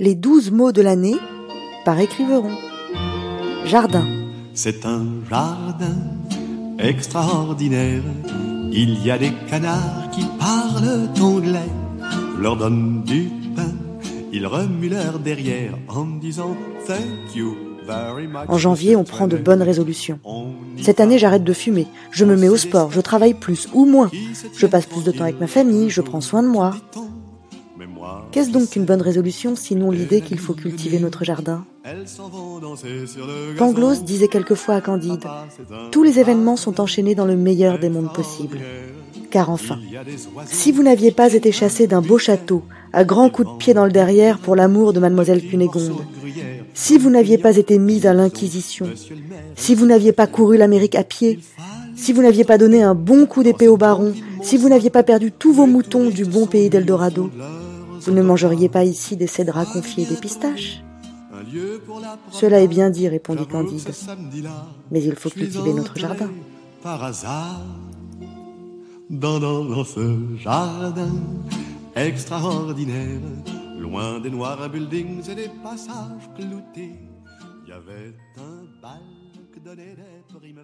les douze mots de l'année par écriveron. Jardin. C'est un jardin extraordinaire. Il y a des canards qui parlent anglais. Leur donne du pain, ils remuent leur derrière en disant thank you. very much. En janvier, on prend de bonnes résolutions. Cette année, j'arrête de fumer. Je me mets au sport. Je travaille plus ou moins. Je passe plus de temps avec ma famille. Je prends soin de moi. Qu'est-ce donc qu'une bonne résolution sinon l'idée qu'il faut cultiver notre jardin Pangloss disait quelquefois à Candide Tous les événements sont enchaînés dans le meilleur des mondes possibles. Car enfin, si vous n'aviez pas été chassé d'un beau château, à grands coups de pied dans le derrière pour l'amour de mademoiselle Cunégonde, si vous n'aviez pas été mis à l'inquisition, si vous n'aviez pas couru l'Amérique à pied, si vous n'aviez pas donné un bon coup d'épée au baron, si vous n'aviez pas perdu tous vos moutons du bon pays d'Eldorado, vous ne mangeriez pas ici des cédrats confits et des pistaches Cela est bien dit, répondit Candide. Mais il faut cultiver notre jardin. Par hasard, dans, dans, dans ce jardin extraordinaire, loin des noirs buildings et des passages cloutés, il y avait un bal que donnaient des primes.